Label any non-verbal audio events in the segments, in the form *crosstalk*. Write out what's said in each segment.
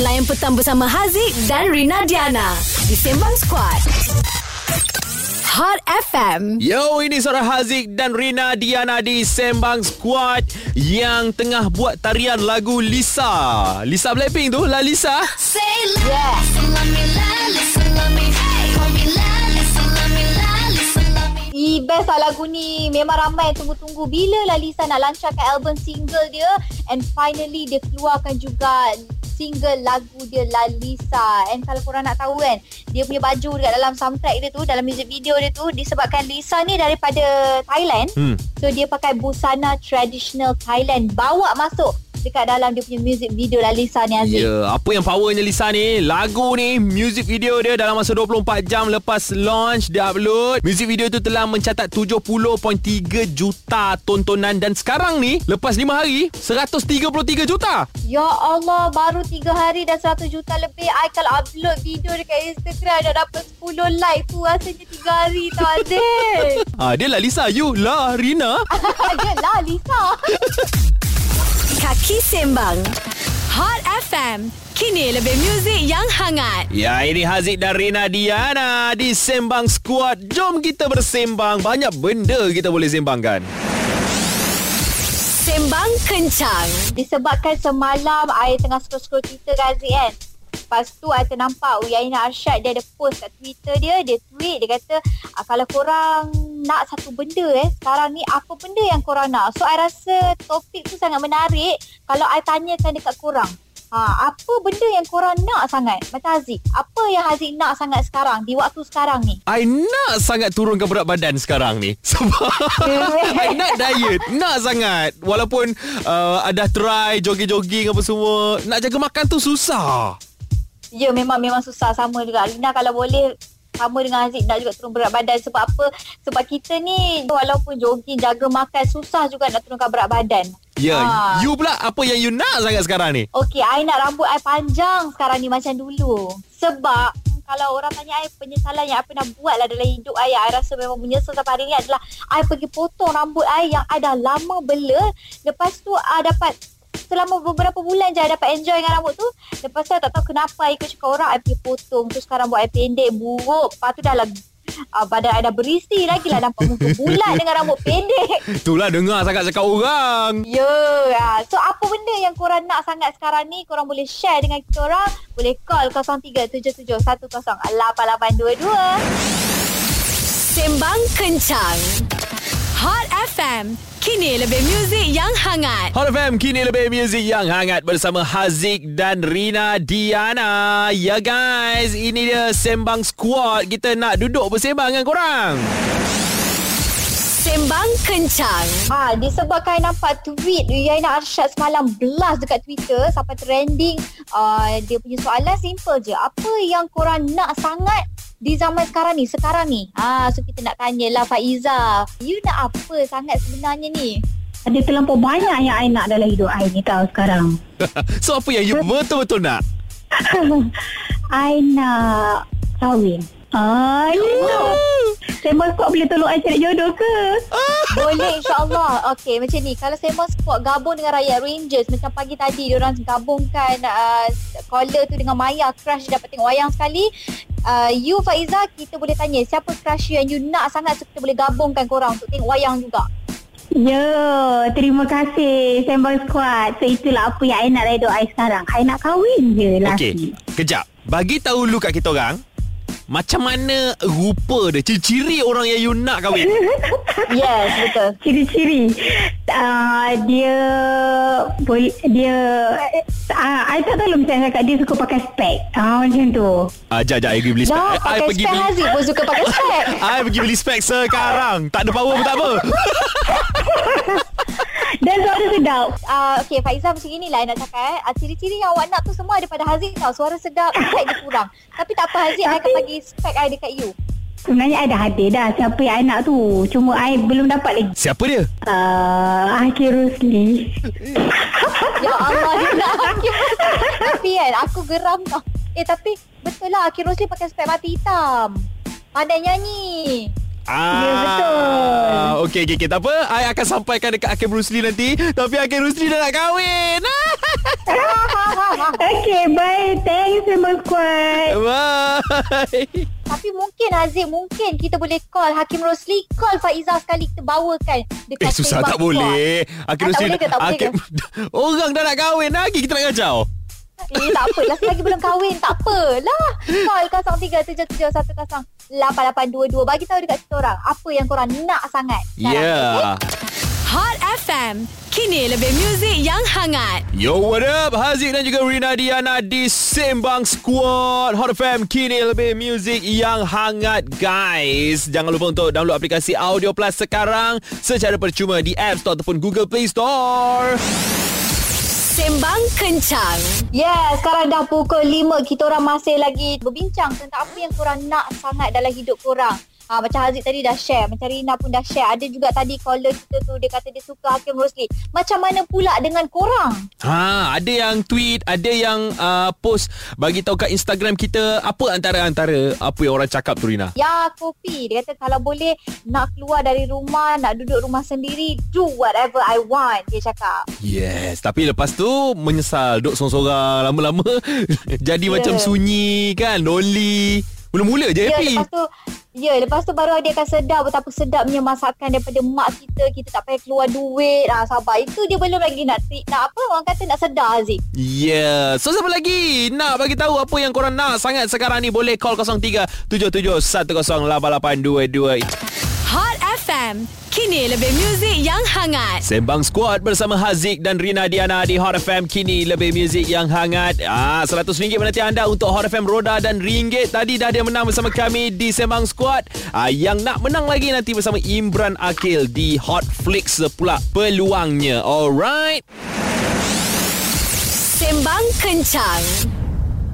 Layan petang bersama Haziq dan Rina Diana di Sembang Squad. Hot FM. Yo, ini suara Haziq dan Rina Diana di Sembang Squad yang tengah buat tarian lagu Lisa. Lisa Blackpink tu, lah Lisa. Say yeah. love me, la, listen, love me, hey. Call me la, listen, love me, la, listen, love me. I best lah lagu ni Memang ramai yang tunggu-tunggu Bila lah Lisa nak lancarkan album single dia And finally dia keluarkan juga single lagu dia La Lisa And kalau korang nak tahu kan Dia punya baju dekat dalam soundtrack dia tu Dalam music video dia tu Disebabkan Lisa ni daripada Thailand. Hmm. So dia pakai busana traditional Thailand. Bawa masuk dekat dalam dia punya music video La Lisa ni Ya, Aziz yeah, apa yang powernya Lisa ni? Lagu ni, music video dia dalam masa 24 jam lepas launch dia upload. Music video tu telah mencatat 70.3 juta tontonan dan sekarang ni lepas 5 hari 133 juta. Ya Allah, baru 3 hari dah 100 juta lebih. I kalau upload video dekat Instagram dah dapat 10 like tu rasanya 3 hari tau Aziz. *laughs* Ah, dia lah Lisa, you lah Rina. *laughs* Yelah Lisa. *laughs* Kaki Sembang. Hot FM. Kini lebih muzik yang hangat. Ya, ini Haziq dan Rina Diana di Sembang Squad. Jom kita bersembang. Banyak benda kita boleh sembangkan. Sembang Kencang. Disebabkan semalam I tengah scroll-scroll Twitter Aziz kan. Lepas tu I ternampak Uyaina Arsyad dia ada post kat Twitter dia. Dia tweet dia kata ah, kalau korang nak satu benda eh sekarang ni apa benda yang korang nak. So I rasa topik tu sangat menarik kalau I tanyakan dekat korang. Ha, apa benda yang korang nak sangat? Macam Haziq. Apa yang Haziq nak sangat sekarang di waktu sekarang ni? I nak sangat turunkan berat badan sekarang ni *laughs* Sebab *laughs* I nak diet Nak sangat Walaupun uh, Ada try Jogging-jogging apa semua Nak jaga makan tu susah Ya memang memang susah sama juga. Lina kalau boleh sama dengan Haziq nak juga turun berat badan sebab apa? Sebab kita ni walaupun jogging jaga makan susah juga nak turunkan berat badan. Ya Ah. You pula Apa yang you nak sangat sekarang ni Okey, I nak rambut I panjang sekarang ni macam dulu. Sebab kalau orang tanya I penyesalan yang I pernah buat lah dalam hidup I yang I rasa memang menyesal sampai hari ni adalah I pergi potong rambut I yang I dah lama bela. Lepas tu I dapat selama beberapa bulan je I dapat enjoy dengan rambut tu. Lepas tu I tak tahu kenapa I ikut cakap orang I pergi potong. Tu sekarang buat I pendek, buruk. Lepas tu dah lah uh, badan I dah berisi lagi lah nampak muka *laughs* bulat dengan rambut pendek. Itulah dengar sangat cakap orang Ya, yeah. so apa benda yang korang nak sangat sekarang ni korang boleh share dengan kita orang. Boleh call 0377108822. Sembang Kencang. Hot FM. Kini lebih muzik yang hangat. Hot FM kini lebih muzik yang hangat bersama Haziq dan Rina Diana. Ya guys, ini dia Sembang Squad. Kita nak duduk bersembang dengan korang. Sembang Kencang. Ha, disebabkan I nampak tweet Yaina Arsyad semalam blast dekat Twitter sampai trending. Uh, dia punya soalan simple je. Apa yang korang nak sangat di zaman sekarang ni, sekarang ni? Ha, so kita nak tanyalah Faiza. You nak apa sangat sebenarnya ni? Ada terlampau banyak yang I nak dalam hidup I ni tau sekarang. *laughs* so apa yang you betul-betul nak? *laughs* I nak kahwin. Ah, ya. Sembang Squad boleh tolong I cari jodoh ke? *laughs* Boleh insyaAllah Okay macam ni Kalau Sembang Squad gabung dengan Rakyat Rangers Macam pagi tadi Diorang gabungkan uh, Caller tu dengan Maya Crush dapat tengok wayang sekali uh, You Faiza Kita boleh tanya Siapa crush you yang you nak sangat So kita boleh gabungkan korang Untuk tengok wayang juga Ya, terima kasih Sembang Squad. So itulah apa yang I nak hidup I sekarang. I nak kahwin je lelaki. Okey, kejap. Bagi tahu lu kat kita orang, macam mana rupa dia, ciri-ciri orang yang you nak kahwin. *laughs* Yes betul Ciri-ciri uh, Dia boleh Dia uh, I tak tahu lah macam cakap Dia suka pakai spek uh, Macam tu Ah, jap, jap, I pergi beli spek. Dah I pakai pergi spek beli Haziq pun suka pakai *laughs* spek I pergi beli spek sekarang. Tak ada power pun tak apa. *laughs* Dan suara sedap. Uh, Okay Faiza macam inilah I nak cakap eh. uh, Ciri-ciri yang awak nak tu semua ada pada Haziq tau. Suara sedap Spek dia kurang. Tapi tak apa Haziq I akan bagi spek I dekat you. Sebenarnya I dah hadir dah. Siapa yang I nak tu? Cuma I belum dapat lagi. Siapa dia? uh, Akhir Rusli. *laughs* Ya Allah dia nak Hakim Tapi kan aku geram tau. Eh tapi betul lah Hakim Rosli pakai spek mata hitam. Pandai nyanyi Ah, Ya, betul. Okey, okey, okay. Tak apa. I akan sampaikan dekat Hakim Rusli nanti. Tapi Hakim Rusli dah nak kahwin. *laughs* Okay, bye. Thanks, Sembang Squad. Bye. Tapi mungkin Haziq Mungkin kita boleh call Hakim Rosli Call Faizah sekali Kita bawakan Dekat Eh susah tak boleh Akhir Ah, tak boleh ke, tak boleh Akhir- *laughs* Orang dah nak kahwin lagi Kita nak kacau Eh tak apa Lagi lagi belum kahwin Tak apalah Call 0377108822 Bagi tahu dekat kita orang Apa yang korang nak sangat Ya. yeah. Hot FM. Kini lebih muzik yang hangat. Yo what up? Haziq dan juga Rina Diana Di Sembang Squad. Hot FM Kini lebih muzik yang hangat guys. Jangan lupa untuk download aplikasi Audio Plus sekarang. Secara percuma di App Store ataupun Google Play Store Sembang kencang. Yeah, sekarang dah pukul 5 Kita orang masih lagi berbincang Tentang apa yang korang nak sangat dalam hidup korang Ha, macam Haziq tadi dah share Macam Rina pun dah share Ada juga tadi caller kita tu Dia kata dia suka Hakim Rosli Macam mana pula dengan korang? Ha, ada yang tweet, ada yang uh, post bagi tahu kat Instagram kita apa antara-antara apa yang orang cakap tu Rina. Ya kopi Dia kata kalau boleh Nak keluar dari rumah Nak duduk rumah sendiri Do whatever I want Dia cakap Yes, tapi lepas tu menyesal duduk sorang-sorang lama-lama *laughs* jadi Ya. macam sunyi kan, lonely. Mula-mula je Ya happy. lepas tu Ya lepas tu baru dia akan sedar Betapa sedapnya masakan Daripada mak kita. Kita tak payah keluar duit. Ah, Sabar. Itu dia belum lagi nak Nak apa? Orang kata Nak sedar Haziq Yeah. So siapa lagi nak bagi tahu apa yang korang nak sangat sekarang ni? Boleh call 0377108822. Hot FM. Kini lebih muzik yang hangat. Sembang Squad bersama Haziq dan Rina Diana di Hot FM kini lebih muzik yang hangat. Ah, RM100 menanti anda untuk Hot FM Roda dan Ringgit. Tadi dah dia menang bersama kami di Sembang Squad. Ah, yang nak menang lagi nanti bersama Imran Akil di Hot Flix pula peluangnya. Alright. Sembang kencang.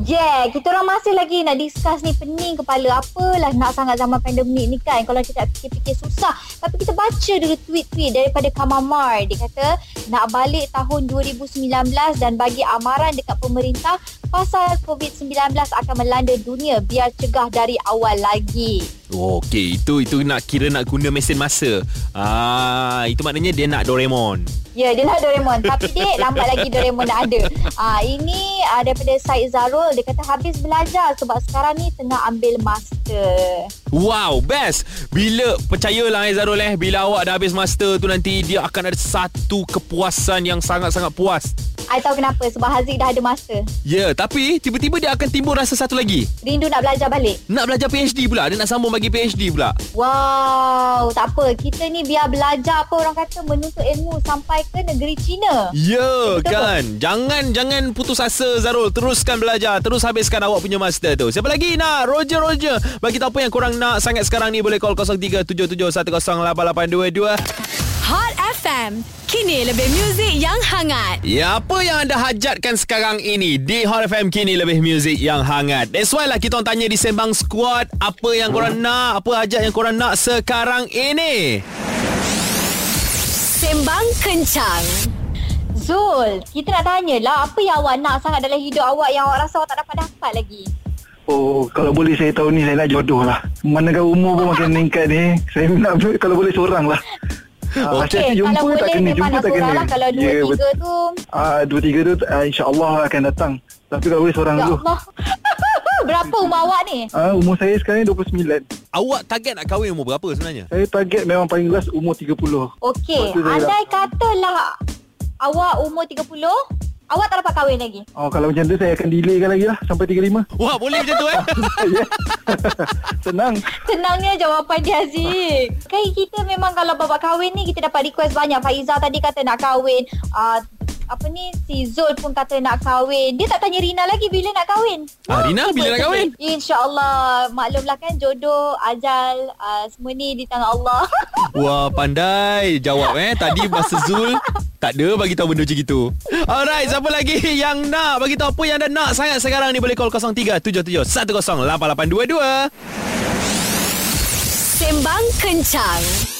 Yeah, kita orang masih lagi nak discuss ni pening kepala. Apalah nak sangat zaman pandemik ni kan. Kalau kita fikir-fikir susah. Tapi kita baca dulu tweet-tweet daripada Kamamar. Dia kata nak balik tahun 2019 dan bagi amaran dekat pemerintah pasal COVID-19 akan melanda dunia biar cegah dari awal lagi. Okey, itu itu nak kira nak guna mesin masa. Ah, itu maknanya dia nak Doraemon. Ya, dia nak Doraemon. Tapi dek, *laughs* lambat lagi Doraemon nak ada. Ah, ini ah, daripada Syed Zarul. Dia kata habis belajar sebab sekarang ni tengah ambil master. Wow, best. Bila percayalah eh Zarul eh, bila awak dah habis master tu nanti dia akan ada satu kepuasan yang sangat-sangat puas. I tahu kenapa. Sebab Haziq dah ada master. Ya, tapi tiba-tiba dia akan timbul rasa satu lagi. Rindu nak belajar balik. Nak belajar PhD pula. Dia nak sambung bagi PhD pula. Wow, tak apa. Kita ni biar belajar apa orang kata menuntut ilmu sampai ke negeri China. Ya Betul kan Jangan jangan putus asa Zarul Teruskan belajar Terus habiskan awak punya master tu Siapa lagi nak Roger Roger Bagi tahu apa yang korang nak Sangat sekarang ni Boleh call 0377108822 Hot FM. Kini lebih muzik yang hangat. Ya apa yang anda hajatkan sekarang ini Di Hot FM kini lebih muzik yang hangat That's why lah kita orang tanya di Sembang Squad Apa yang korang nak Apa hajat yang korang nak sekarang ini Sembang kencang. Zul, kita nak tanya lah apa yang awak nak sangat dalam hidup awak yang awak rasa awak tak dapat dapat lagi. Oh, kalau boleh saya tahun ni saya nak jodoh lah. Manakah umur pun makin meningkat ni, saya nak kalau boleh seorang lah. Ah, okay, jumpa kalau tak boleh kena, memang jumpa nak tak kena. lah. Kalau dua Ya, tiga tu, Ah, dua tiga tu uh, insyaAllah akan datang. Tapi kalau boleh seorang ya dulu. Allah. *laughs* Berapa umur awak ni? Ah, umur saya sekarang ni 29. Awak target nak kahwin umur berapa sebenarnya? Saya target memang paling last umur 30. Okey, andai katalah awak umur 30, awak tak dapat kahwin lagi. Oh, kalau macam tu saya akan delaykan lagi lah sampai 35. Wah boleh macam tu eh *laughs* Ya. *laughs* Senang. Tenangnya jawapan dia Aziz. Kan kita memang kalau babak kahwin ni kita dapat request banyak. Faiza tadi kata nak kahwin. Uh, apa ni si Zul pun kata nak kahwin. Dia tak tanya Rina lagi bila nak kahwin. Ah, Rina, bila nak kahwin? InsyaAllah. Maklumlah kan jodoh, ajal, uh, semua ni di tangan Allah. *laughs* Wah pandai Jawab eh Tadi masa Zul Tak ada bagi tahu benda macam gitu Alright Siapa lagi yang nak Bagi tahu apa yang anda nak Sangat sekarang ni Boleh call 0377108822 Sembang kencang.